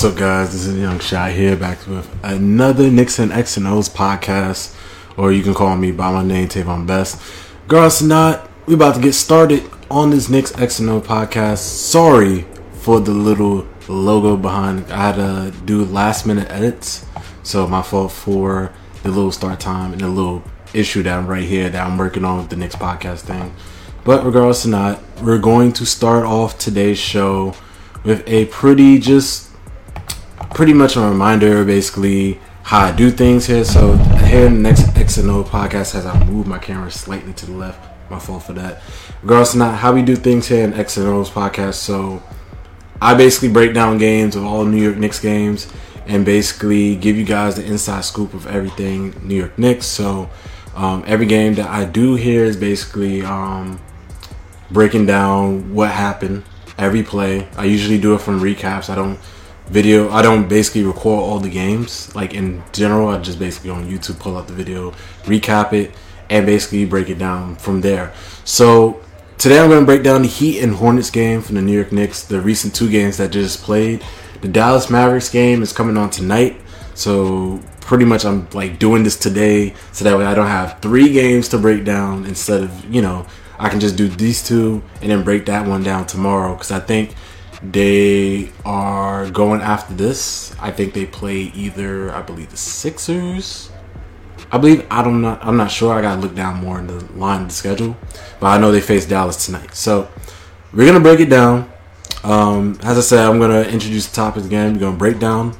What's up, guys? This is Young Shot here, back with another Nixon X and O's podcast, or you can call me by my name, Tavon Best. Girls, not we about to get started on this Knicks X and O podcast. Sorry for the little logo behind. I had to do last minute edits, so my fault for the little start time and the little issue that I'm right here that I'm working on with the Knicks podcast thing. But regardless or not, we're going to start off today's show with a pretty just pretty much a reminder basically how I do things here. So here in the Knicks X and O podcast as I move my camera slightly to the left. My fault for that. Regardless not how we do things here in X and O's podcast. So I basically break down games of all New York Knicks games and basically give you guys the inside scoop of everything New York Knicks. So um, every game that I do here is basically um, breaking down what happened every play. I usually do it from recaps. I don't video. I don't basically record all the games. Like in general, I just basically on YouTube pull up the video, recap it, and basically break it down from there. So today I'm going to break down the Heat and Hornets game from the New York Knicks, the recent two games that just played. The Dallas Mavericks game is coming on tonight. So pretty much I'm like doing this today so that way I don't have three games to break down instead of, you know, I can just do these two and then break that one down tomorrow because I think they are going after this. I think they play either I believe the Sixers. I believe I don't not I'm not sure. I gotta look down more in the line of the schedule, but I know they face Dallas tonight. So we're gonna break it down. Um, as I said, I'm gonna introduce the topics again. We're gonna break down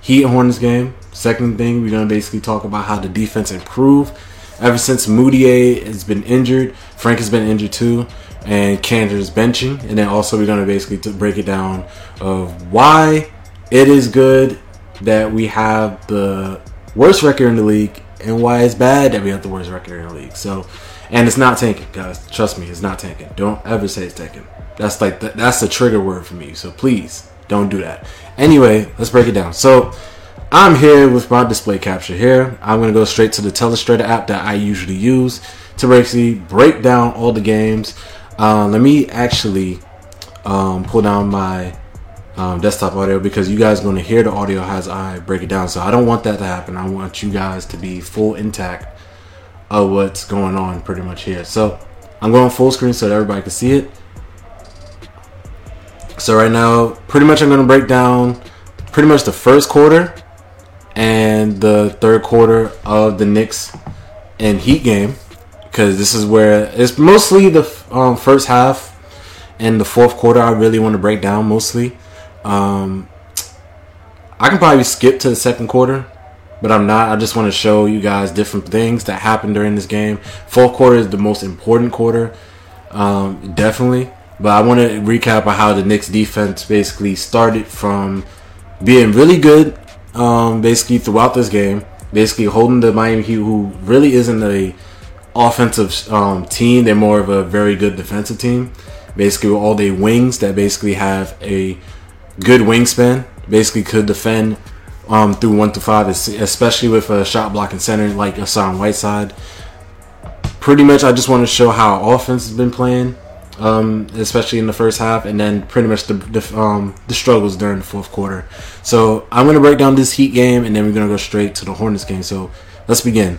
Heat Hornets game. Second thing, we're gonna basically talk about how the defense improved ever since Mudiay has been injured, Frank has been injured too, and Kanter's benching, and then also we're gonna basically break it down of why it is good that we have the worst record in the league and why it's bad that we have the worst record in the league. So, and it's not tanking, guys. Trust me, it's not tanking. Don't ever say it's tanking. That's like the, that's the trigger word for me. So please don't do that. Anyway, let's break it down. So I'm here with my display capture here. I'm going to go straight to the Telestrator app that I usually use to basically break down all the games. Uh, let me actually um, pull down my um, desktop audio because you guys are going to hear the audio as I break it down. So I don't want that to happen. I want you guys to be full intact of what's going on pretty much here. So I'm going full screen so that everybody can see it. So right now, pretty much I'm going to break down pretty much the first quarter and the third quarter of the Knicks and Heat game because this is where it's mostly the um, first half and the fourth quarter. I really want to break down mostly. Um, I can probably skip to the second quarter, but I'm not. I just want to show you guys different things that happened during this game. Fourth quarter is the most important quarter, um, definitely. But I want to recap on how the Knicks defense basically started from being really good um, basically throughout this game, basically holding the Miami Heat, who really isn't a offensive um, team. They're more of a very good defensive team. Basically, all their wings that basically have a good wingspan, basically could defend um, through one to five, especially with a shot blocking center like Hassan Whiteside. Pretty much, I just want to show how offense has been playing um, especially in the first half, and then pretty much the the, um, the, struggles during the fourth quarter. So I'm gonna break down this Heat game, and then we're gonna go straight to the Hornets game. So let's begin.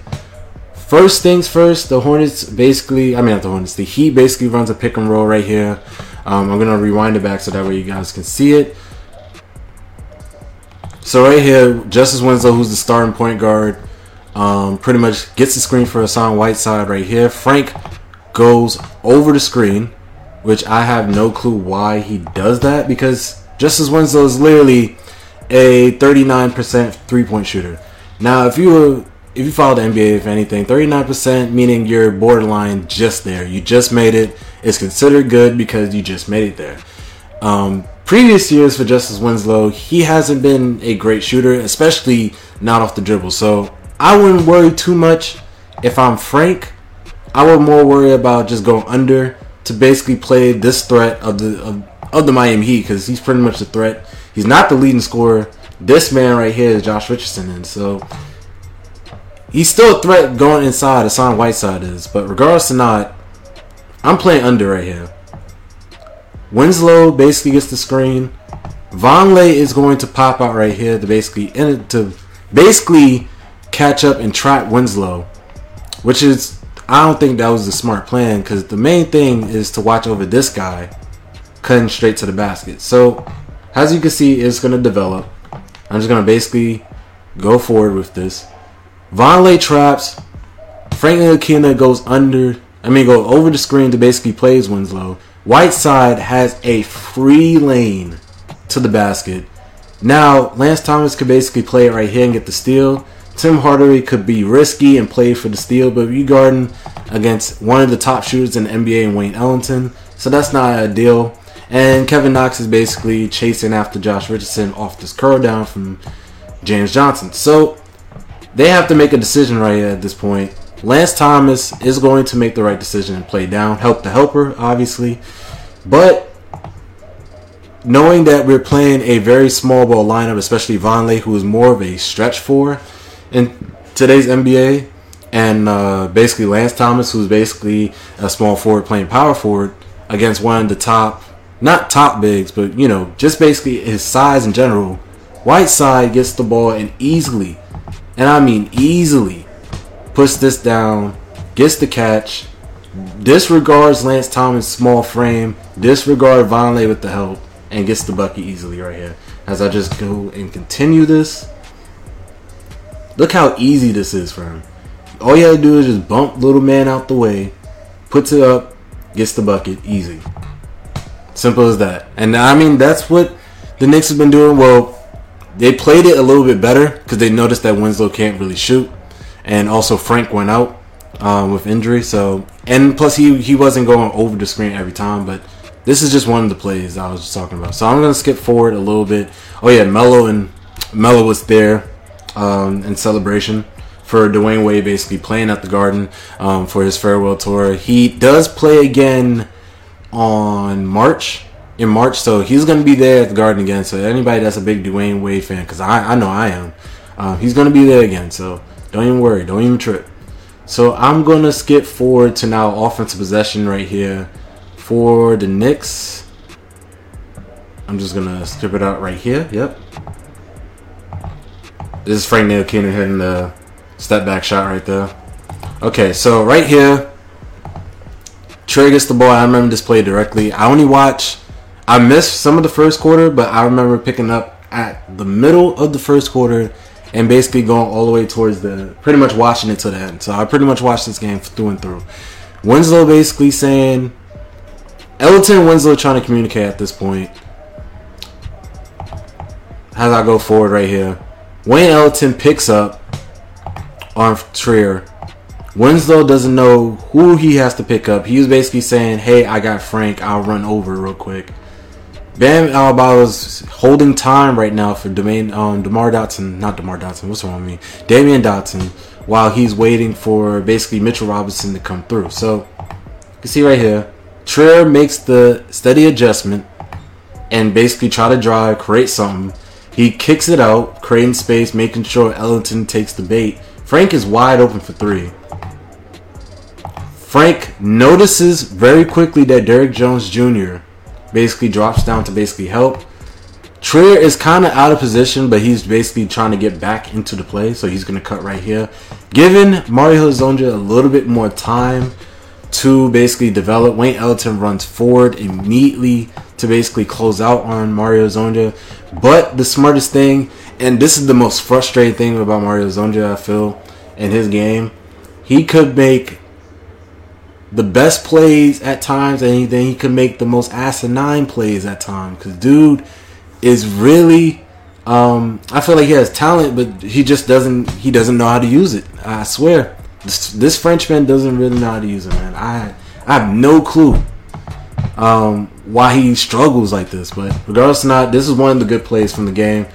First things first, the Hornets basically, I mean not the Hornets, the Heat basically runs a pick and roll right here. Um, I'm gonna rewind it back so that way you guys can see it. So right here, Justice Winslow, who's the starting point guard, um, pretty much gets the screen for Hassan Whiteside right here. Frank goes over the screen which I have no clue why he does that because Justice Winslow is literally a 39% three point shooter. Now, if you were, if you follow the NBA, if anything, 39% meaning you're borderline just there. You just made it. It's considered good because you just made it there. Um, previous years for Justice Winslow, he hasn't been a great shooter, especially not off the dribble. So I wouldn't worry too much if I'm Frank. I would more worry about just going under to basically play this threat of the of, of the Miami Heat because he's pretty much the threat. He's not the leading scorer. This man right here is Josh Richardson, and so he's still a threat going inside. Hassan Whiteside is, but regardless or not, I'm playing under right here. Winslow basically gets the screen. Vonleh is going to pop out right here to basically to basically catch up and trap Winslow, which is I don't think that was a smart plan because the main thing is to watch over this guy cutting straight to the basket. So as you can see, it's going to develop. I'm just going to basically go forward with this. Vonleh traps. Frank Ntilikina goes under. I mean, go over the screen to basically plays Winslow. Whiteside has a free lane to the basket. Now, Lance Thomas could basically play it right here and get the steal. Tim Hardaway could be risky and play for the steal, but you're guarding against one of the top shooters in the NBA and Wayne Ellington, so that's not ideal. And Kevin Knox is basically chasing after Josh Richardson off this curl down from James Johnson. So they have to make a decision right at this point. Lance Thomas is going to make the right decision and play down, help the helper, obviously. But knowing that we're playing a very small ball lineup, especially Vonleh, who is more of a stretch four in today's NBA, and uh, basically Lance Thomas, who's basically a small forward playing power forward against one of the top, not top bigs, but you know, just basically his size in general. Whiteside gets the ball and easily, and I mean easily, puts this down, gets the catch, disregards Lance Thomas' small frame, disregard Vonleh with the help, and gets the bucket easily right here. As I just go and continue this, look how easy this is for him. All you gotta do is just bump little man out the way, puts it up, gets the bucket easy. Simple as that. And I mean, that's what the Knicks have been doing. Well, they played it a little bit better because they noticed that Winslow can't really shoot, and also Frank went out um, with injury. So, and plus he he wasn't going over the screen every time, but this is just one of the plays I was just talking about. So I'm gonna skip forward a little bit. Oh yeah, Melo and Melo was there um, in celebration for Dwyane Wade basically playing at the Garden um, for his farewell tour. He does play again on March in March, so he's going to be there at the Garden again. So anybody that's a big Dwyane Wade fan, because I, I know I am, uh, he's going to be there again. So don't even worry, don't even trip. So I'm going to skip forward to now offensive possession right here for the Knicks. I'm just going to strip it out right here. Yep. This is Frank Ntilikina hitting the step back shot right there. Okay, so right here, Trey gets the ball. I remember this play directly. I only watch I missed some of the first quarter, but I remember picking up at the middle of the first quarter and basically going all the way towards the pretty much watching it to the end. So I pretty much watched this game through and through. Winslow basically saying Ellington Winslow trying to communicate at this point. As I go forward right here, Wayne Ellington picks up on Trier. Winslow doesn't know who he has to pick up. He was basically saying, "Hey, I got Frank. I'll run over real quick." Bam is holding time right now for Demain, um, Demar Dotson, not Demar Dotson. What's wrong with me? Damyean Dotson, while he's waiting for basically Mitchell Robinson to come through. So you can see right here, Trier makes the steady adjustment and basically try to drive, create something. He kicks it out, creating space, making sure Ellington takes the bait. Frank is wide open for three. Frank notices very quickly that Derrick Jones Jr basically drops down to basically help. Trier is kind of out of position, but he's basically trying to get back into the play, so he's going to cut right here. Giving Mario Hezonja a little bit more time to basically develop. Wayne Ellington runs forward immediately to basically close out on Mario Hezonja. But the smartest thing, and this is the most frustrating thing about Mario Hezonja, I feel, in his game, he could make the best plays at times, and then he can make the most asinine plays at times. Because dude is really, um, I feel like he has talent, but he just doesn't. He doesn't know how to use it. I swear, this, this Frenchman doesn't really know how to use it, man. I I have no clue um, why he struggles like this. But regardless not, this is one of the good plays from the game.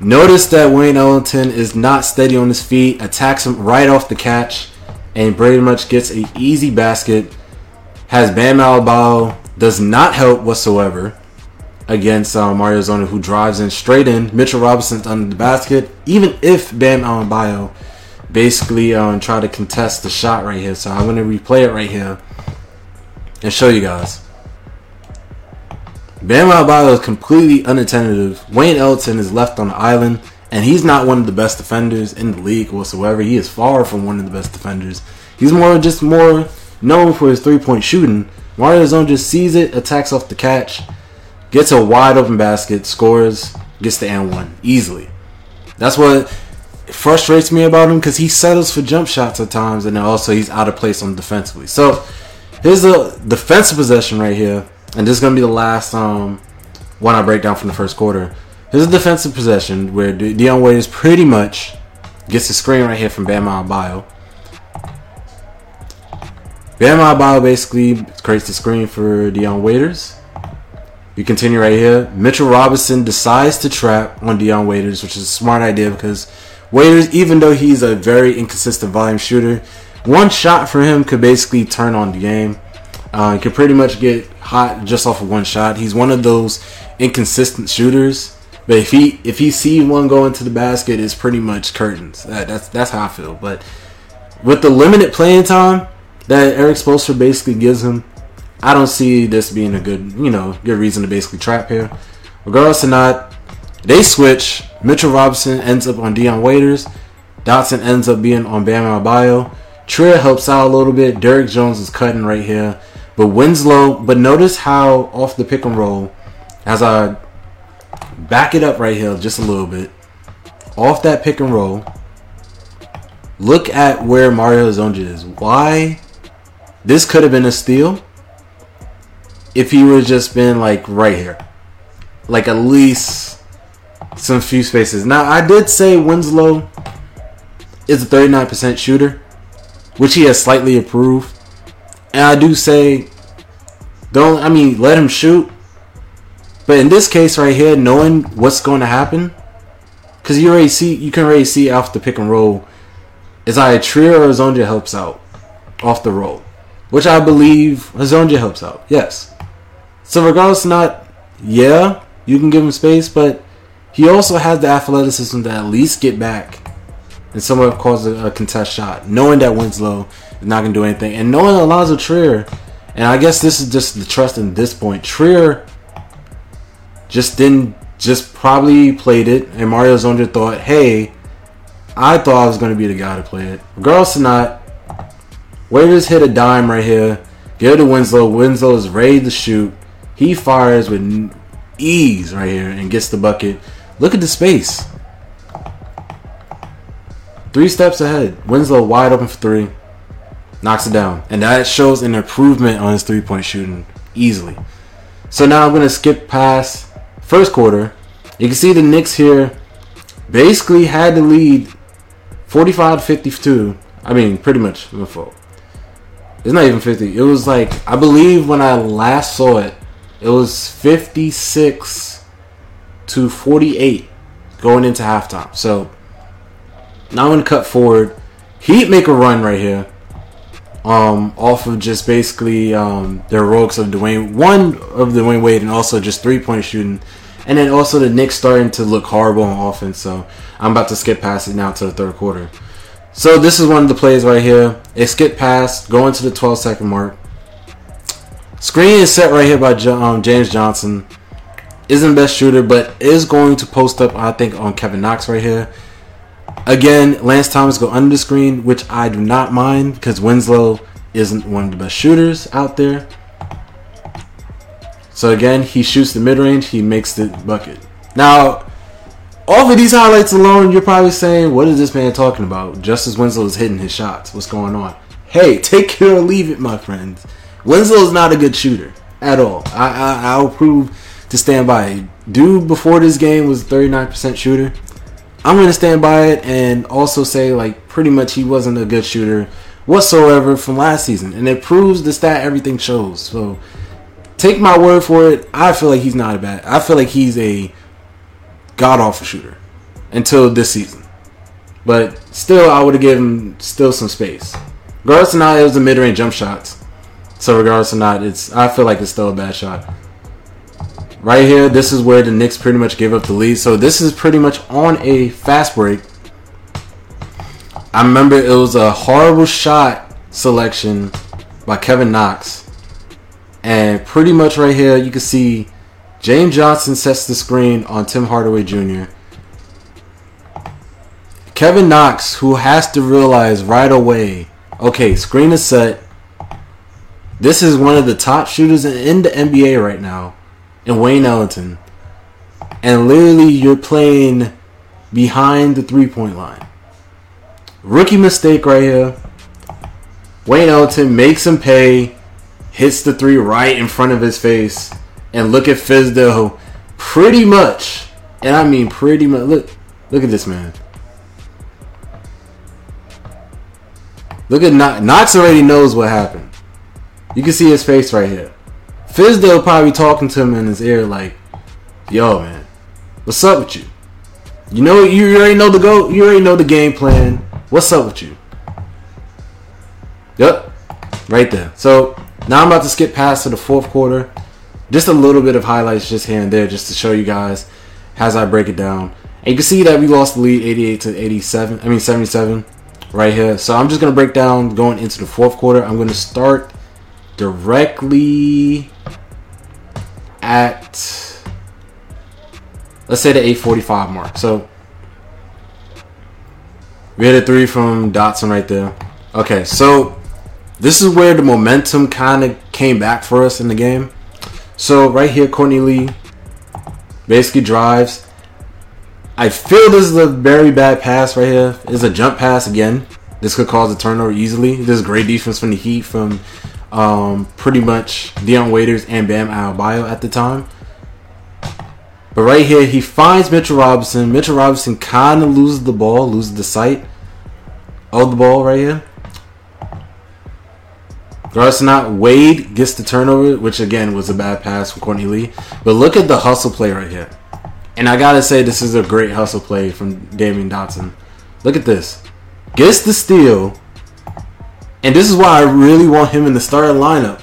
Notice that Wayne Ellington is not steady on his feet, attacks him right off the catch and pretty much gets a easy basket. Has Bam Adebayo does not help whatsoever against uh, Mario Zona, who drives in straight in. Mitchell Robinson's under the basket. Even if Bam Adebayo basically um, try to contest the shot right here, so I'm going to replay it right here and show you guys. Bam Adebayo is completely unattentive. Wayne Ellington is left on the island, and he's not one of the best defenders in the league whatsoever. He is far from one of the best defenders. He's more just more known for his three point shooting. Mario Hezonja just sees it, attacks off the catch, gets a wide open basket, scores, gets the and one easily. That's what frustrates me about him because he settles for jump shots at times, and also he's out of place on defensively. So here's a defensive possession right here and this is gonna be the last um one I break down from the first quarter. Here's a defensive possession where De- Dion Waiters pretty much gets a screen right here from Bam Adebayo. Bam Adebayo basically creates the screen for Dion Waiters. You continue right here. Mitchell Robinson decides to trap on Dion Waiters, which is a smart idea because Waiters, even though he's a very inconsistent volume shooter, one shot for him could basically turn on the game. Uh, he can pretty much get hot just off of one shot. He's one of those inconsistent shooters. But if he if he sees one go into the basket, it's pretty much curtains. That, that's that's how I feel. But with the limited playing time that Erik Spoelstra basically gives him, I don't see this being a good you know good reason to basically trap here. Regardless or not, they switch. Mitchell Robinson ends up on Dion Waiters. Dotson ends up being on Bam Adebayo. Trier helps out a little bit. Derrick Jones is cutting right here. But Winslow, but notice how off the pick and roll, as I back it up right here just a little bit, off that pick and roll, look at where Mario Hezonja is. Why? This could have been a steal if he would just been like right here. Like at least some few spaces. Now I did say Winslow is a 39% shooter, which he has slightly improved. And I do say, don't, I mean, let him shoot. But in this case right here, knowing what's going to happen, because you already see, you can already see off the pick and roll, is either Trier or Hezonja helps out off the roll. Which I believe Hezonja helps out, yes. So regardless not, yeah, you can give him space, but he also has the athleticism to at least get back and somewhat cause a, a contest shot, knowing that Winslow is not gonna do anything. And knowing Alonzo Trier, and I guess this is just the trust in this point. Trier just didn't just probably played it, and Mario Hezonja thought, hey, I thought I was gonna be the guy to play it. Regardless or not, Waiters hit a dime right here. Give it to Winslow. Winslow is ready to shoot. He fires with ease right here and gets the bucket. Look at the space. Three steps ahead. Winslow wide open for three knocks it down, and that shows an improvement on his three point shooting easily. So now I'm gonna skip past first quarter. You can see the Knicks here basically had the lead 45 52. I mean, pretty much. It's not even 50. It was like, I believe when I last saw it, it was 56 to 48 going into halftime. So now I'm going to cut forward. Heat make a run right here um, off of just basically um, the heroics of Dwyane, one of Dwyane Wade, and also just three point shooting, and then also the Knicks starting to look horrible on offense. So I'm about to skip past it now to the third quarter. So this is one of the plays right here. It skip past, going to the 12 second mark. Screen is set right here by um, James Johnson. Isn't best shooter, but is going to post up, I think, on Kevin Knox right here. Again, Lance Thomas go under the screen, which I do not mind because Winslow isn't one of the best shooters out there. So again, he shoots the mid range, he makes the bucket. Now, all of these highlights alone, you're probably saying, what is this man talking about? Justice Winslow is hitting his shots. What's going on? Hey, take care or leave it, my friends. Winslow is not a good shooter at all. I, I I'll prove to stand by. Dude before this game was 39% shooter. I'm gonna stand by it and also say like pretty much he wasn't a good shooter whatsoever from last season, and it proves the stat everything shows. So take my word for it. I feel like he's not a bad. I feel like he's a god awful shooter until this season. But still, I would have given still some space. Regardless or not, it was a mid range jump shots. So regardless or not, it's I feel like it's still a bad shot. Right here, this is where the Knicks pretty much gave up the lead. So this is pretty much on a fast break. I remember it was a horrible shot selection by Kevin Knox. And pretty much right here, you can see James Johnson sets the screen on Tim Hardaway Jr. Kevin Knox, who has to realize right away, okay, screen is set. This is one of the top shooters in the NBA right now, in Wayne Ellington. And literally, you're playing behind the three point line. Rookie mistake right here. Wayne Ellington makes him pay, hits the three right in front of his face, and look at Fizdale pretty much, and I mean pretty much. Look, look at this man. Look at Knox. Knox already knows what happened. You can see his face right here. Fizdale probably talking to him in his ear like, "Yo, man, what's up with you? You know, you already know the go. You already know the game plan. What's up with you?" Yep, right there. So now I'm about to skip past to the fourth quarter. Just a little bit of highlights just here and there, just to show you guys as I break it down. And you can see that we lost the lead 88 to 87. I mean 77 right here. So I'm just gonna break down going into the fourth quarter. I'm gonna start directly at let's say the 845 mark. So we had a three from Dotson right there. Okay, so this is where the momentum kind of came back for us in the game. So right here, Courtney Lee basically drives. I feel this is a very bad pass right here. It's a jump pass again. This could cause a turnover easily. This is great defense from the Heat from um, pretty much Dion Waiters and Bam Adebayo at the time. But right here, he finds Mitchell Robinson. Mitchell Robinson kind of loses the ball, loses the sight of the ball right here. Regardless not, Wade gets the turnover, which again was a bad pass from Courtney Lee. But look at the hustle play right here. And I gotta say, this is a great hustle play from Damyean Dotson. Look at this. Gets the steal. And this is why I really want him in the starting lineup.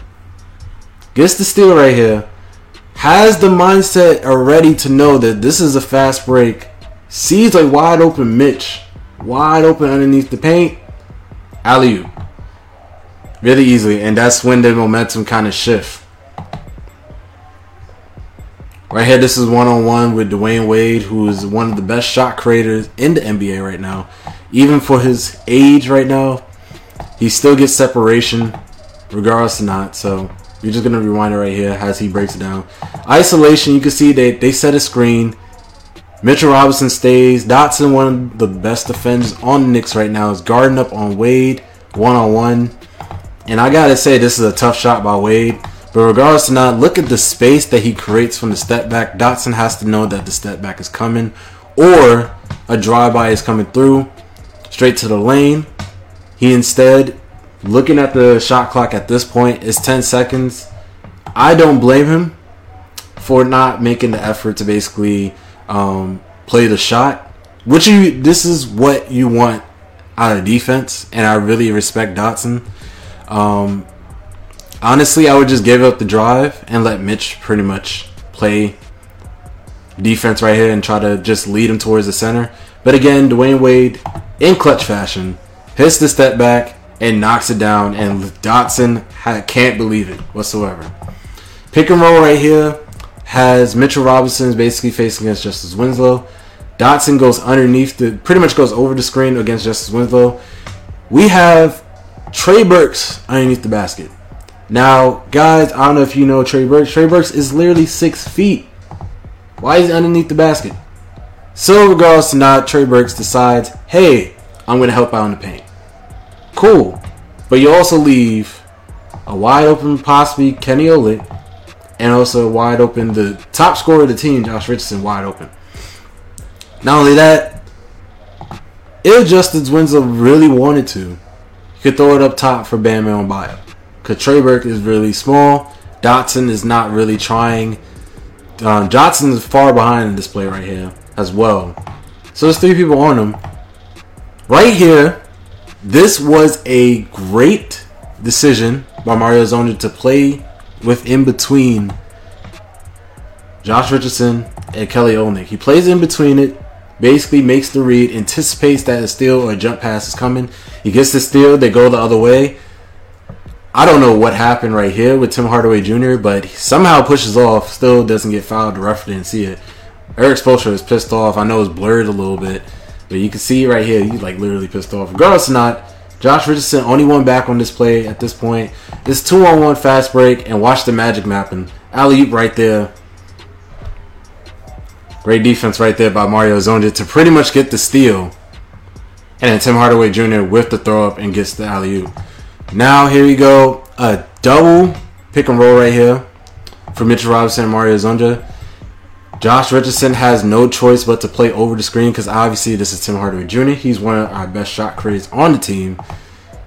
Gets the steal right here. Has the mindset already to know that this is a fast break. Sees a wide open Mitch. Wide open underneath the paint. Alley oop really easily, and that's when the momentum kind of shift. Right here, this is one on one with Dwyane Wade, who is one of the best shot creators in the NBA right now. Even for his age right now, he still gets separation, regardless or not. So you're just gonna rewind it right here as he breaks it down. Isolation, you can see they they set a screen. Mitchell Robinson stays. Dotson, one of the best defenders on the Knicks right now, is guarding up on Wade one on one. And I gotta say, this is a tough shot by Wade. But regardless of not, look at the space that he creates from the step back. Dotson has to know that the step back is coming, or a drive by is coming through, straight to the lane. He instead, looking at the shot clock at this point, is 10 seconds. I don't blame him for not making the effort to basically um, play the shot. Which you, this is what you want out of defense, and I really respect Dotson. Um, honestly, I would just give up the drive and let Mitch pretty much play defense right here and try to just lead him towards the center. But again, Dwyane Wade, in clutch fashion, hits the step back and knocks it down, and Dotson can't believe it whatsoever. Pick and roll right here has Mitchell Robinson basically facing against Justice Winslow. Dotson goes underneath the, pretty much goes over the screen against Justice Winslow. We have Trey Burks underneath the basket. Now, guys, I don't know if you know Trey Burks. Trey Burks is literally six feet. Why is he underneath the basket? So, regardless to not, Trey Burks decides, hey, I'm going to help out in the paint. Cool. But you also leave a wide open, possibly Kenny Olynyk, and also wide open, the top scorer of the team, Josh Richardson, wide open. Not only that, if Justin Winslow really wanted to, could throw it up top for Bam Adebayo. Because Trey Burke is really small. Dotson is not really trying. Um, Johnson is far behind in this play right here as well. So there's three people on him. Right here, this was a great decision by Mario Hezonja to play with in between Josh Richardson and Kelly Olynyk. He plays in between it, basically makes the read, anticipates that a steal or a jump pass is coming. He gets the steal, they go the other way. I don't know what happened right here with Tim Hardaway Jr., but somehow pushes off, still doesn't get fouled. The ref didn't see it. Erik Spoelstra is pissed off. I know it's blurred a little bit, but you can see right here, he's like literally pissed off. Regardless not, Josh Richardson only one back on this play at this point. It's two on one fast break, and watch the magic mapping. Alley oop right there. Great defense right there by Mario Hezonja to pretty much get the steal. And then Tim Hardaway Jr. with the throw up and gets the alley oop. Now here we go, a double pick and roll right here for Mitchell Robinson and Mario Hezonja. Josh Richardson has no choice but to play over the screen because obviously this is Tim Hardaway Jr. He's one of our best shot creators on the team.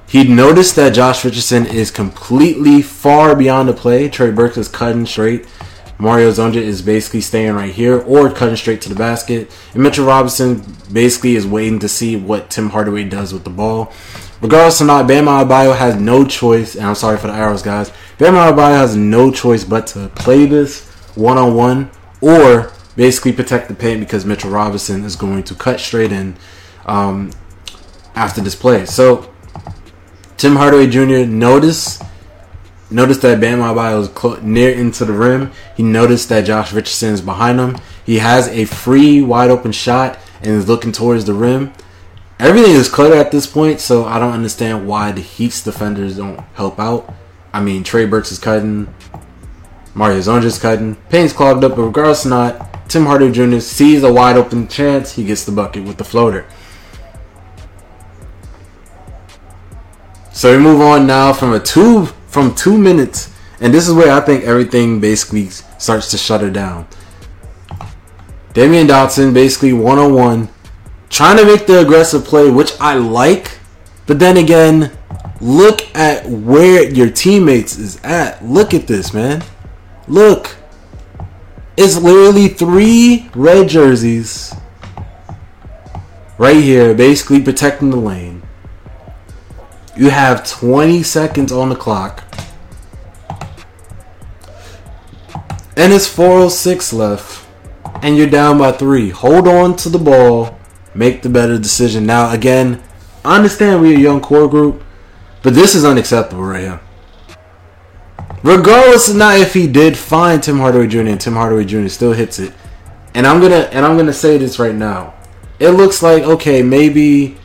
He noticed that Josh Richardson is completely far beyond the play. Trey Burks is cutting straight. Mario Hezonja is basically staying right here or cutting straight to the basket. And Mitchell Robinson basically is waiting to see what Tim Hardaway does with the ball. Regardless or not, Bam Adebayo has no choice, and I'm sorry for the arrows, guys. Bam Adebayo has no choice but to play this one on one or basically protect the paint because Mitchell Robinson is going to cut straight in um, after this play. So Tim Hardaway Jr. noticed noticed that Bam Adebayo was clo- near into the rim. He noticed that Josh Richardson is behind him. He has a free, wide open shot and is looking towards the rim. Everything is clear at this point, so I don't understand why the Heat's defenders don't help out. I mean, Trey Burks is cutting, Mario is cutting, Paint's clogged up, but regardless not, Tim Hardaway Jr. sees a wide open chance, he gets the bucket with the floater. So we move on now from a two from two minutes, and this is where I think everything basically starts to shut it down. Damyean Dotson basically one on one, trying to make the aggressive play, which I like, but then again, look at where your teammates is at. Look at this, man. Look. It's literally three red jerseys right here, basically protecting the lane. You have 20 seconds on the clock. And it's 406 left. And you're down by three. Hold on to the ball. Make the better decision. Now, again, I understand we're a young core group, but this is unacceptable right here. Regardless of not if he did find Tim Hardaway Jr. and Tim Hardaway Jr. still hits it. And I'm gonna and I'm gonna say this right now. It looks like okay, maybe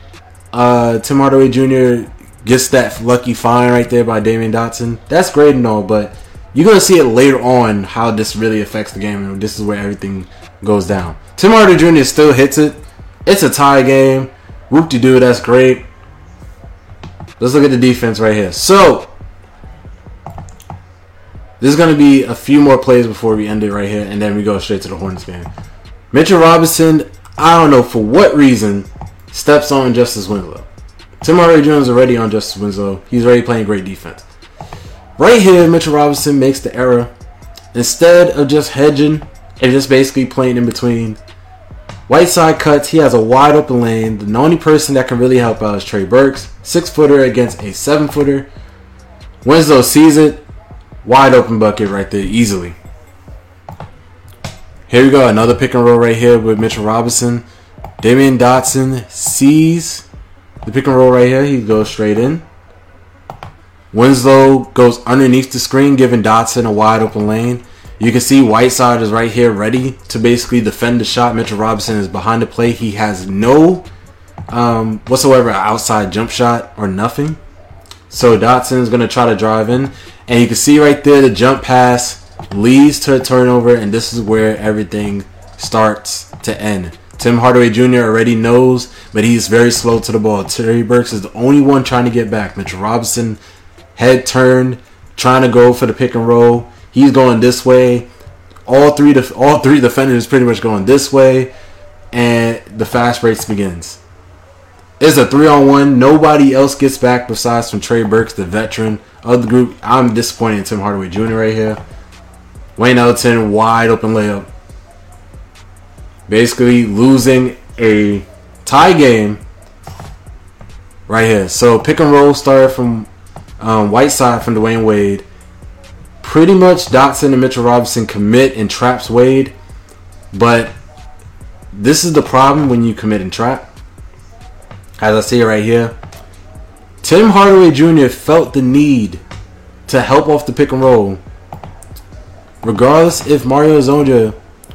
uh, Tim Hardaway Jr. gets that lucky find right there by Damyean Dotson. That's great and all, but you're gonna see it later on how this really affects the game, and this is where everything goes down. Tim Hardaway Jr. still hits it. It's a tie game. Whoop de doo, that's great. Let's look at the defense right here. So there's to be a few more plays before we end it right here, and then we go straight to the Hornets game. Mitchell Robinson, I don't know for what reason, steps on Justice Winslow. Hardaway Jones already on Justice Winslow. He's already playing great defense. Right here, Mitchell Robinson makes the error. Instead of just hedging and just basically playing in between, Whiteside cuts. He has a wide open lane. The only person that can really help out is Trey Burks. Six footer against a seven footer. Winslow sees it. Wide open bucket right there, easily. Here we go. Another pick and roll right here with Mitchell Robinson. Damyean Dotson sees the pick and roll right here. He goes straight in. Winslow goes underneath the screen, giving Dotson a wide open lane. You can see Whiteside is right here ready to basically defend the shot. Mitchell Robinson is behind the play. He has no um, whatsoever outside jump shot or nothing. So Dotson is going to try to drive in. And you can see right there the jump pass leads to a turnover. And this is where everything starts to end. Tim Hardaway Jr. already knows, but he's very slow to the ball. Terry Burks is the only one trying to get back. Mitchell Robinson head turned, trying to go for the pick and roll. He's going this way. All three def- all three defenders pretty much going this way, and the fast race begins. It's a three on one. Nobody else gets back besides from Trey Burks, the veteran of the group. I'm disappointed in Tim Hardaway Jr. right here. Wayne Ellington, wide open layup. Basically losing a tie game right here. So pick and roll started from um, Whiteside from Dwyane Wade. Pretty much Dotson and Mitchell Robinson commit and traps Wade. But this is the problem when you commit and trap. As I see it right here. Tim Hardaway Jr. felt the need to help off the pick and roll. Regardless if Mario Hezonja,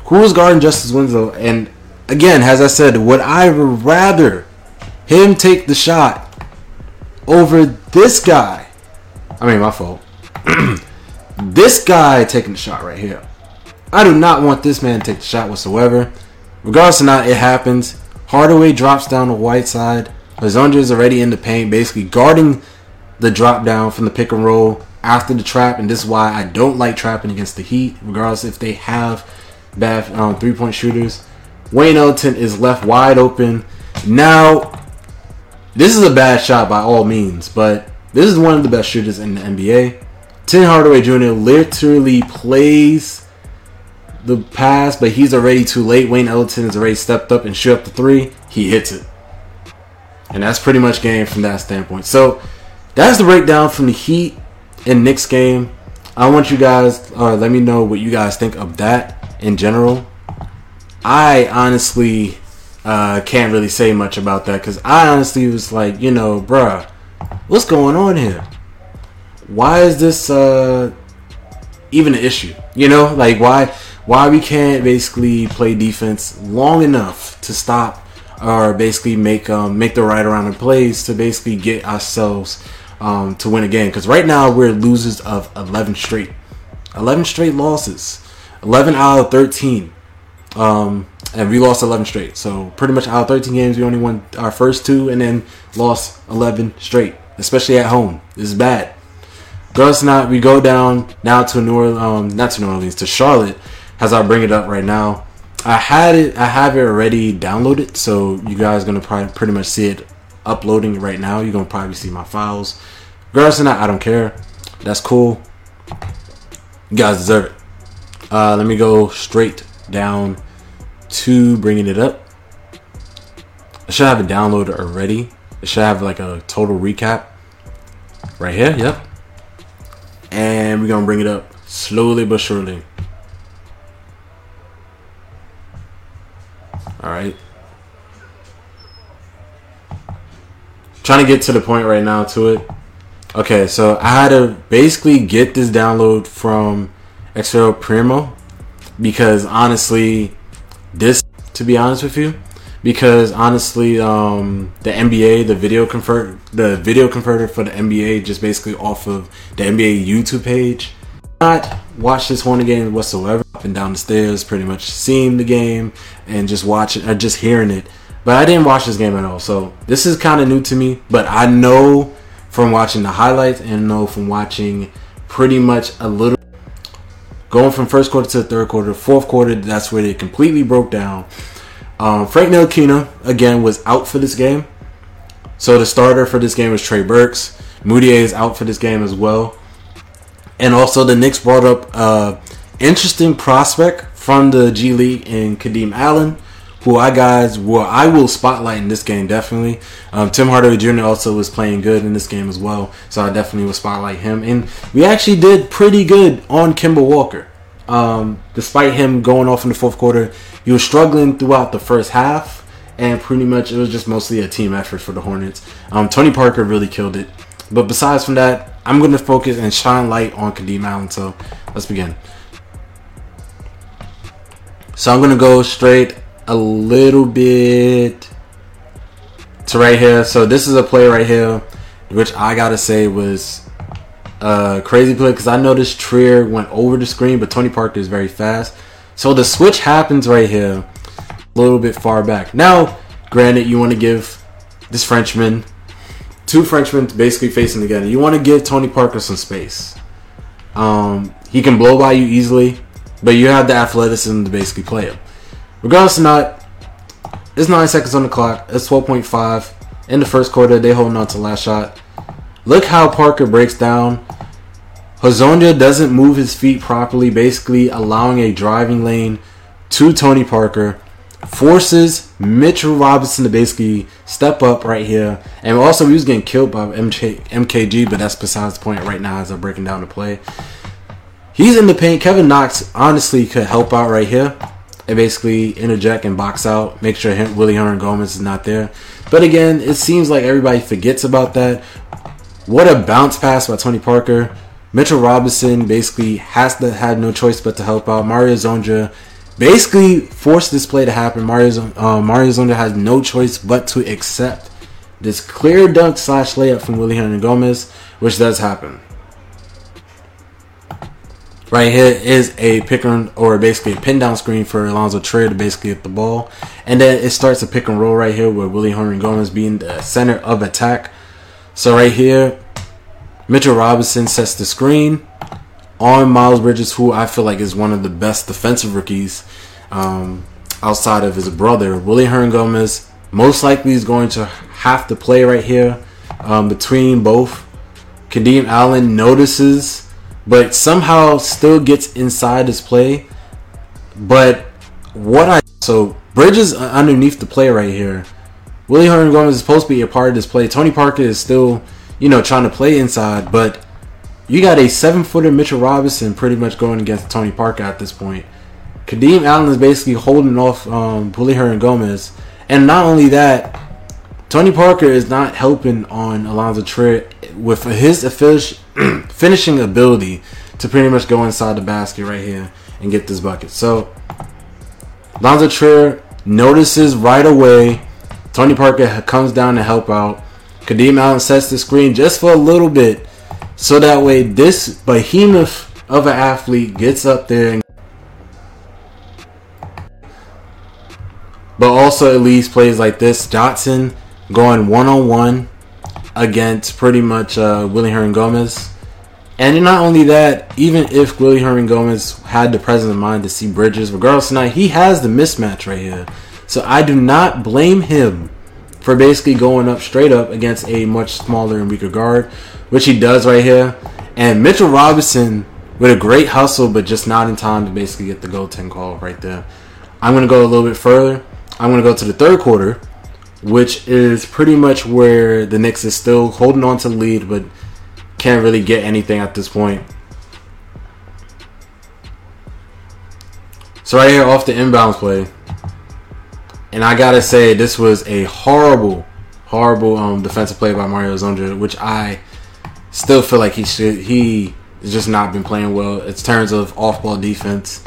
who was guarding Justice Winslow, and again, as I said, would I rather him take the shot over this guy? I mean, my fault. this guy taking the shot right here. I do not want this man to take the shot whatsoever. Regardless of not, it happens. Hardaway drops down the Whiteside. Hezonja is already in the paint, basically guarding the drop down from the pick and roll after the trap, and this is why I don't like trapping against the Heat, regardless if they have bad um, three point shooters. Wayne Ellington is left wide open. Now, this is a bad shot by all means, but this is one of the best shooters in the NBA. Tim Hardaway Jr. literally plays the pass, but he's already too late. Wayne Ellington has already stepped up and shoot up the three. He hits it. And that's pretty much game from that standpoint. So that's the breakdown from the Heat and Knicks game. I want you guys, uh, let me know what you guys think of that in general. I honestly uh, can't really say much about that because I honestly was like, you know, bruh, what's going on here? Why is this uh, even an issue? You know, like why why we can't basically play defense long enough to stop or basically make um, make the right around the plays to basically get ourselves um, to win a game. Because right now we're losers of 11 straight, 11 straight losses, 11 out of 13, um, and we lost 11 straight. So pretty much out of 13 games, we only won our first two, and then lost 11 straight, especially at home. This is bad. Girls, not we go down now to New Orleans, um, not to New Orleans, to Charlotte as I bring it up right now. I had it. I have it already downloaded, so you guys gonna probably pretty much see it uploading right now. You're gonna probably see my files. Girls, that, I don't care. That's cool. You guys deserve it. Uh, let me go straight down to bringing it up. I should have it downloaded already. It should have like a total recap right here. Yep. And we're gonna bring it up slowly but surely. All right. Trying to get to the point right now to it. Okay, so I had to basically get this download from Xfl Primo because honestly, this to be honest with you, because honestly, um, the NBA, the video convert, the video converter for the NBA, just basically off of the NBA YouTube page. Not watch this Hornet game whatsoever. Up and down the stairs, pretty much seeing the game and just watching or just hearing it. But I didn't watch this game at all, so this is kind of new to me. But I know from watching the highlights and know from watching pretty much a little going from first quarter to the third quarter, fourth quarter. That's where they completely broke down. Um, Frank Ntilikina again was out for this game, so the starter for this game was Trey Burks. Mudiay is out for this game as well, and also the Knicks brought up uh, interesting prospect from the G League in Kadeem Allen, who I guys well I will spotlight in this game definitely. Um, Tim Hardaway Jr. also was playing good in this game as well, so I definitely will spotlight him. And we actually did pretty good on Kemba Walker. Um, despite him going off in the fourth quarter, he was struggling throughout the first half, and pretty much it was just mostly a team effort for the Hornets. Um, Tony Parker really killed it. But besides from that, I'm going to focus and shine light on Kadeem Allen. So let's begin. So I'm gonna go straight a little bit to right here. So this is a play right here, which I gotta say was a crazy play because I noticed Trier went over the screen, but Tony Parker is very fast. So the switch happens right here, a little bit far back. Now, granted, you want to give this Frenchman, two Frenchmen basically facing together. You want to give Tony Parker some space. Um, he can blow by you easily. But you have the athleticism to basically play him. Regardless or not, it's 9 seconds on the clock. It's 12.5. In the first quarter, they holding on to last shot. Look how Parker breaks down. Hezonja doesn't move his feet properly, basically allowing a driving lane to Tony Parker. Forces Mitchell Robinson to basically step up right here. And also, he was getting killed by MJ, MKG, but that's besides the point right now as I'm breaking down the play. He's in the paint. Kevin Knox honestly could help out right here and basically interject and box out, make sure Willy Hernangomez is not there. But again, it seems like everybody forgets about that. What a bounce pass by Tony Parker. Mitchell Robinson basically has to had no choice but to help out. Mario Hezonja basically forced this play to happen. Mario, uh, Mario Hezonja has no choice but to accept this clear dunk slash layup from Willy Hernangomez, which does happen. Right here is a pick and or basically a pin down screen for Alonzo Trier to basically get the ball. And then it starts a pick and roll right here with Willy Hernangomez being the center of attack. So right here, Mitchell Robinson sets the screen on Miles Bridges, who I feel like is one of the best defensive rookies um, outside of his brother. Willy Hernangomez most likely is going to have to play right here um, between both. Kadeem Allen notices, but somehow still gets inside his play. But what I so Bridges underneath the play right here. Willy Hernangomez is supposed to be a part of this play. Tony Parker is still you know, trying to play inside, but you got a seven footer Mitchell Robinson pretty much going against Tony Parker at this point. Kadeem Allen is basically holding off um, Willy Hernangomez. And not only that, Tony Parker is not helping on Alonzo Trier with his finishing ability to pretty much go inside the basket right here and get this bucket. So, Alonzo Trier notices right away. Tony Parker comes down to help out. Kadeem Allen sets the screen just for a little bit, so that way this behemoth of an athlete gets up there and but also at least plays like this. Johnson going one on one against pretty much uh, Willy Hernangomez. And not only that, even if Willy Hernangomez had the presence of mind to see Bridges, regardless tonight, he has the mismatch right here. So I do not blame him for basically going up straight up against a much smaller and weaker guard, which he does right here. And Mitchell Robinson with a great hustle, but just not in time to basically get the goaltend call right there. I'm going to go a little bit further. I'm going to go to the third quarter, which is pretty much where the Knicks is still holding on to lead, but can't really get anything at this point. So right here off the inbounds play, and I gotta say, this was a horrible, horrible um, defensive play by Mario Hezonja, which I still feel like he should. He has just not been playing well in terms of off-ball defense.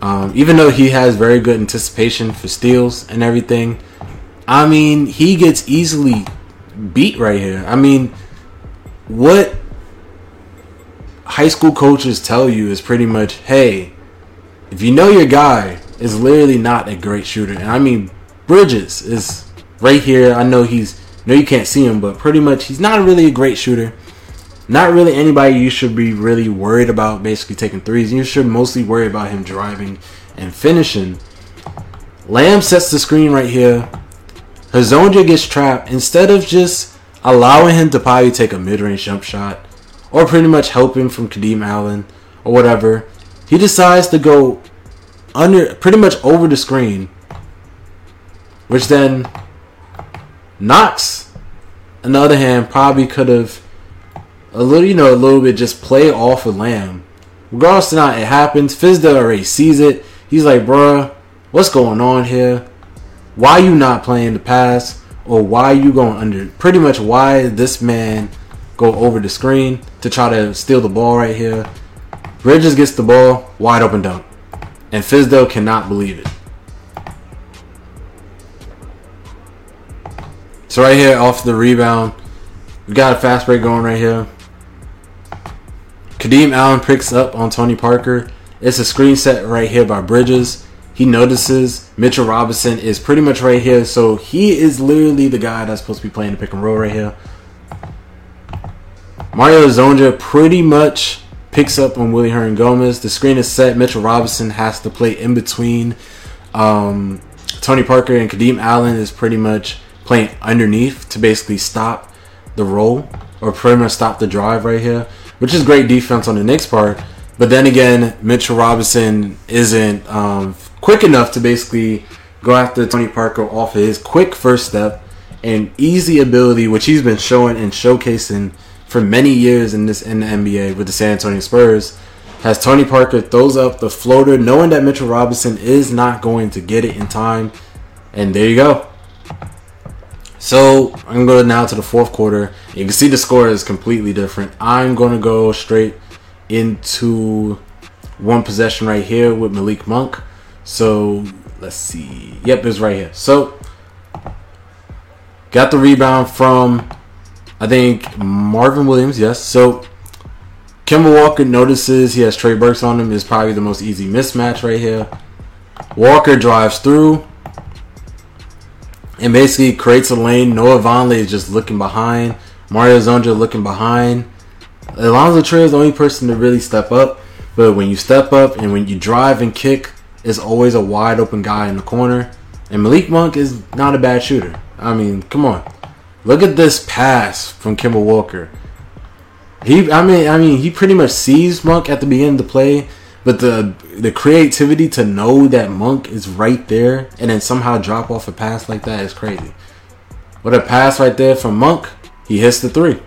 Um, even though he has very good anticipation for steals and everything, I mean, he gets easily beat right here. I mean, what high school coaches tell you is pretty much, hey, if you know your guy, is literally not a great shooter. And I mean, Bridges is right here. I know he's, no, you can't see him, but pretty much he's not really a great shooter. Not really anybody you should be really worried about basically taking threes. You should mostly worry about him driving and finishing. Lamb sets the screen right here. Hezonja gets trapped. Instead of just allowing him to probably take a mid-range jump shot or pretty much help him from Kadeem Allen or whatever, he decides to go under pretty much over the screen, which then Knox, on the other hand, probably could have a little, you know, a little bit just play off of Lamb. Regardless of not, it happens. Fizdale already sees it. He's like, bruh, what's going on here? Why you not playing the pass? Or why you going under? Pretty much why this man go over the screen to try to steal the ball right here. Bridges gets the ball, wide open dunk. And Fizdale cannot believe it. So right here, off the rebound, we got a fast break going right here. Kadeem Allen picks up on Tony Parker. It's a screen set right here by Bridges. He notices Mitchell Robinson is pretty much right here, so he is literally the guy that's supposed to be playing the pick and roll right here. Mario Hezonja pretty much picks up on Willy Hernangomez. The screen is set. Mitchell Robinson has to play in between. Um, Tony Parker and Kadeem Allen is pretty much playing underneath to basically stop the roll or pretty much stop the drive right here, which is great defense on the Knicks part. But then again, Mitchell Robinson isn't um, quick enough to basically go after Tony Parker off of his quick first step and easy ability, which he's been showing and showcasing for many years in this in the NBA with the San Antonio Spurs has Tony Parker throws up the floater knowing that Mitchell Robinson is not going to get it in time. And there you go. So I'm going to go now to the fourth quarter. You can see the score is completely different. I'm going to go straight into one possession right here with Malik Monk. So let's see. Yep, it's right here. So got the rebound from I think Marvin Williams. Yes. So Kemba Walker notices he has Trey Burks on him. Is probably the most easy mismatch right here. Walker drives through and basically creates a lane. Noah Vonleh is just looking behind. Mario Hezonja looking behind. Alonzo Trier is the only person to really step up. But when you step up and when you drive and kick, it's always a wide open guy in the corner. And Malik Monk is not a bad shooter. I mean, come on. Look at this pass from Kemba Walker. He, I mean, I mean, he pretty much sees Monk at the beginning of the play, but the the creativity to know that Monk is right there and then somehow drop off a pass like that is crazy. What a pass right there from Monk. He hits the three.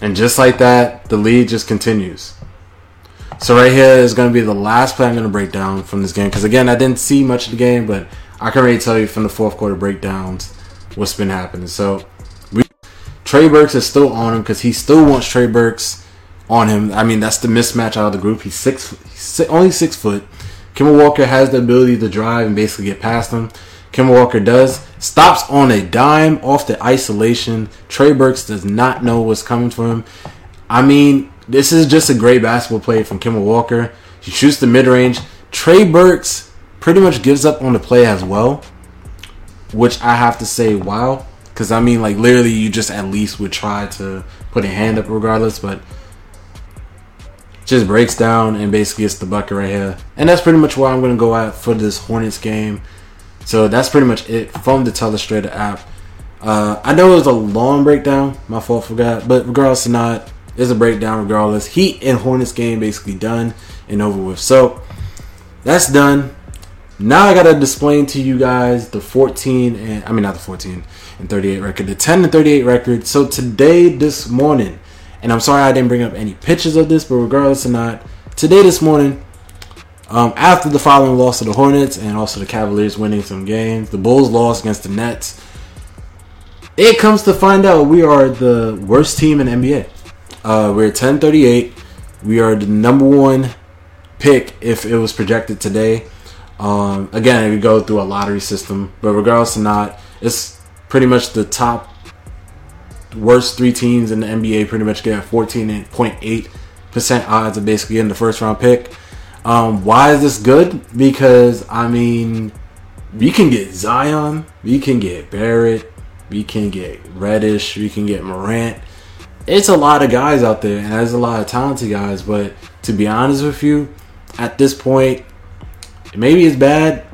And just like that, the lead just continues. So right here is going to be the last play I'm going to break down from this game. Because again, I didn't see much of the game, but I can already tell you from the fourth quarter breakdowns what's been happening. So we, Trey Burks is still on him because he still wants Trey Burks on him. I mean, that's the mismatch out of the group. He's six, he's only six foot. Kemba Walker has the ability to drive and basically get past him. Kemba Walker does. Stops on a dime off the isolation. Trey Burks does not know what's coming for him. I mean, this is just a great basketball play from Kemba Walker. He shoots the mid range. Trey Burks pretty much gives up on the play as well, which I have to say, wow. Because I mean, like literally, you just at least would try to put a hand up regardless, but just breaks down and basically gets the bucket right here. And that's pretty much what I'm going to go at for this Hornets game. So that's pretty much it from the Telestrator app. Uh, I know it was a long breakdown. My fault, forgot. But regardless not, it's a breakdown regardless. Heat and Hornets game basically done and over with. So that's done. Now I gotta explain to you guys the 14 and I mean not the 14 and 38 record, the 10 and 38 record. So today, this morning, and I'm sorry I didn't bring up any pictures of this, but regardless or not, today this morning, um, after the following loss to the Hornets and also the Cavaliers winning some games, the Bulls lost against the Nets. It comes to find out we are the worst team in NBA. Uh, we're 1038. We are the number one pick if it was projected today. Um, again, we go through a lottery system, but regardless or not, it's pretty much the top worst three teams in the NBA. Pretty much get 14.8 percent odds of basically getting the first round pick. Um, why is this good? Because I mean, we can get Zion, we can get Barrett, we can get Reddish, we can get Morant. It's a lot of guys out there, and there's a lot of talented guys. But to be honest with you, at this point, maybe it's bad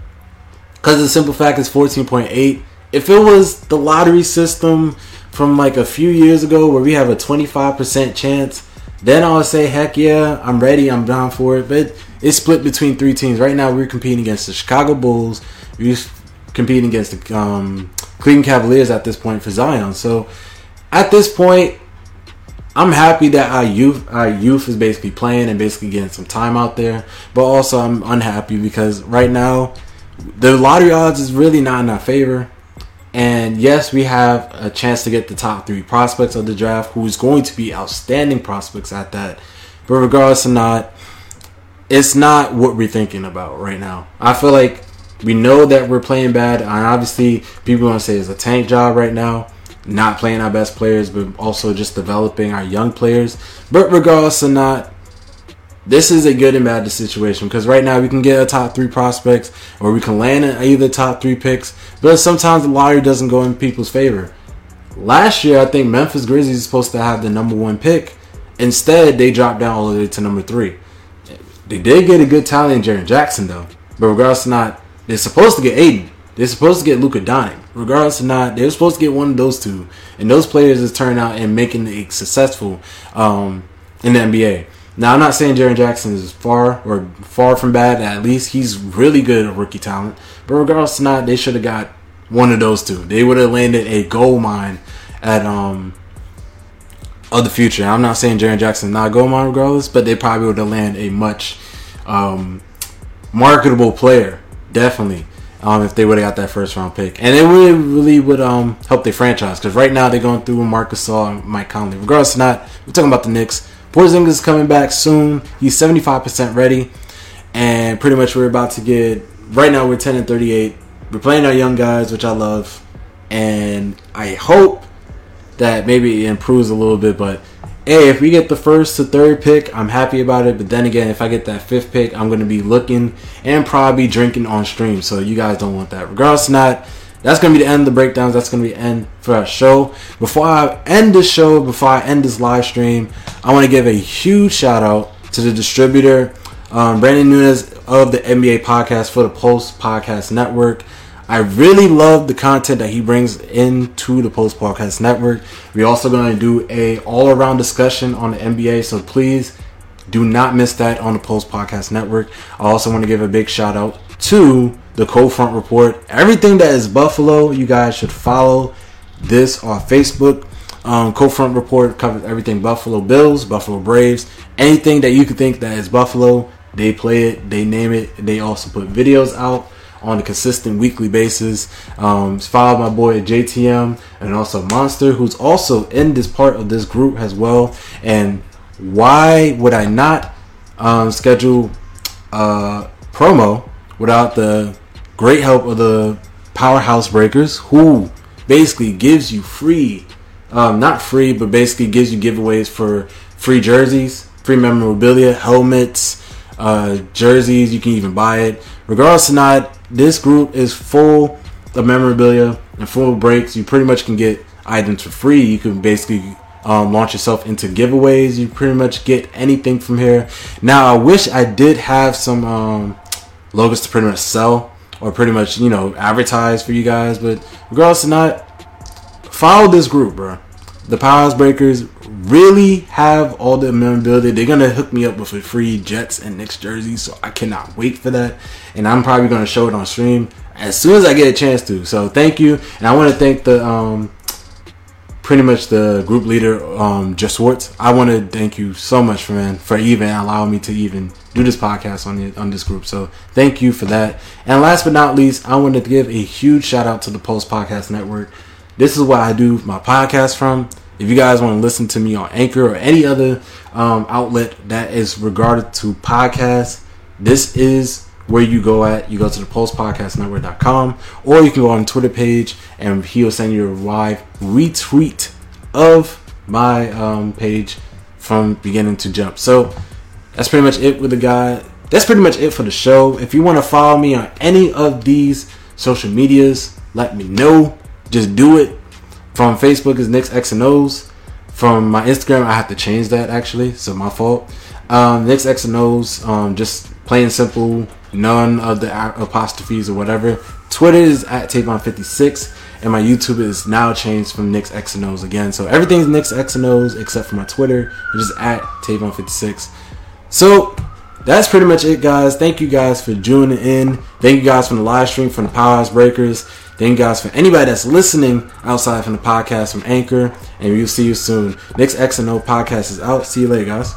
because the simple fact is 14.8. If it was the lottery system from like a few years ago where we have a 25% chance, then I would say, heck yeah, I'm ready, I'm down for it. But it's split between three teams. Right now, we're competing against the Chicago Bulls. We're competing against the um, Cleveland Cavaliers at this point for Zion. So at this point, I'm happy that our youth, our youth is basically playing and basically getting some time out there. But also, I'm unhappy because right now, the lottery odds is really not in our favor. And yes, we have a chance to get the top three prospects of the draft, who is going to be outstanding prospects at that. But regardless or not, it's not what we're thinking about right now. I feel like we know that we're playing bad, and obviously people want to say it's a tank job right now, not playing our best players, but also just developing our young players. But regardless or not, this is a good and bad situation because right now we can get a top three prospects or we can land either top three picks, but sometimes the lottery doesn't go in people's favor. Last year, I think Memphis Grizzlies is supposed to have the number one pick. Instead, they dropped down all the way to number three. They did get a good talent in Jaren Jackson though. But regardless of not, they're supposed to get Ayton. They're supposed to get Luka Doncic. Regardless of not, they're supposed to get one of those two. And those players is turning out and making it successful um, in the NBA. Now I'm not saying Jaren Jackson is far or far from bad. At least he's really good at rookie talent. But regardless of not, they should have got one of those two. They would have landed a gold mine at um of the future. I'm not saying Jaren Jackson not gold mine regardless, but they probably would have landed a much um, marketable player, definitely. Um, if they would have got that first round pick, and it really really would um, help their franchise because right now they're going through Marc Gasol and Mike Conley. Regardless, of not we're talking about the Knicks. Porzingis is coming back soon. He's seventy five percent ready, and pretty much we're about to get. Right now we're ten and thirty eight. We're playing our young guys, which I love, and I hope that maybe it improves a little bit, but hey, if we get the first to third pick, I'm happy about it. But then again, if I get that fifth pick, I'm going to be looking and probably drinking on stream. So you guys don't want that. Regardless, not that's going to be the end of the breakdowns. That's going to be the end for our show. Before I end this show, before I end this live stream, I want to give a huge shout out to the distributor, um, Brandon Nunes of the NBA podcast for the Post Podcast Network. I really love the content that he brings into the Post Podcast Network. We're also going to do a all around discussion on the NBA, so please do not miss that on the Post Podcast Network. I also want to give a big shout out to the Cold Front Report. Everything that is Buffalo, you guys should follow this on Facebook. Um, Cold Front Report covers everything Buffalo Bills, Buffalo Braves, anything that you could think that is Buffalo. They play it, they name it, they also put videos out on a consistent weekly basis. Um, followed my boy JTM and also Monster, who's also in this part of this group as well. And why would I not um, schedule a promo without the great help of the Powerhouse Breakers, who basically gives you free, um, not free, but basically gives you giveaways for free jerseys, free memorabilia, helmets, uh, jerseys. You can even buy it. Regardless or not, this group is full of memorabilia and full of breaks. You pretty much can get items for free. You can basically um, launch yourself into giveaways. You pretty much get anything from here. Now, I wish I did have some um, logos to pretty much sell or pretty much, you know, advertise for you guys. But regardless or not, follow this group, bro. The Powerhouse Breakers really have all the memorabilia. They're gonna hook me up with a free Jets and Knicks jersey, so I cannot wait for that. And I'm probably gonna show it on stream as soon as I get a chance to. So thank you, and I want to thank the um, pretty much the group leader, um, Just Swartz. I want to thank you so much, man, for even allowing me to even do this podcast on the, on this group. So thank you for that. And last but not least, I want to give a huge shout out to the Post Podcast Network. This is where I do my podcast from. If you guys want to listen to me on Anchor or any other um, outlet that is regarded to podcasts, this is where you go at. You go to the postpodcastnetwork.com or you can go on Twitter page and he'll send you a live retweet of my um, page from beginning to jump. So that's pretty much it with the guy. That's pretty much it for the show. If you want to follow me on any of these social medias, let me know. Just do it. From Facebook is Nick's X and O's. From my Instagram, I have to change that actually, so my fault. Um, Nick's X and O's, um, just plain simple, none of the apostrophes or whatever. Twitter is at Tavon56, and my YouTube is now changed from Nick's X and O's again. So everything's Nick's X and O's except for my Twitter, which is at Tavon56. So that's pretty much it, guys. Thank you guys for tuning in. Thank you guys from the live stream from the Powerhouse Breakers. Thank you guys for anybody that's listening outside from the podcast from Anchor, and we'll see you soon. Next X and O podcast is out. See you later, guys.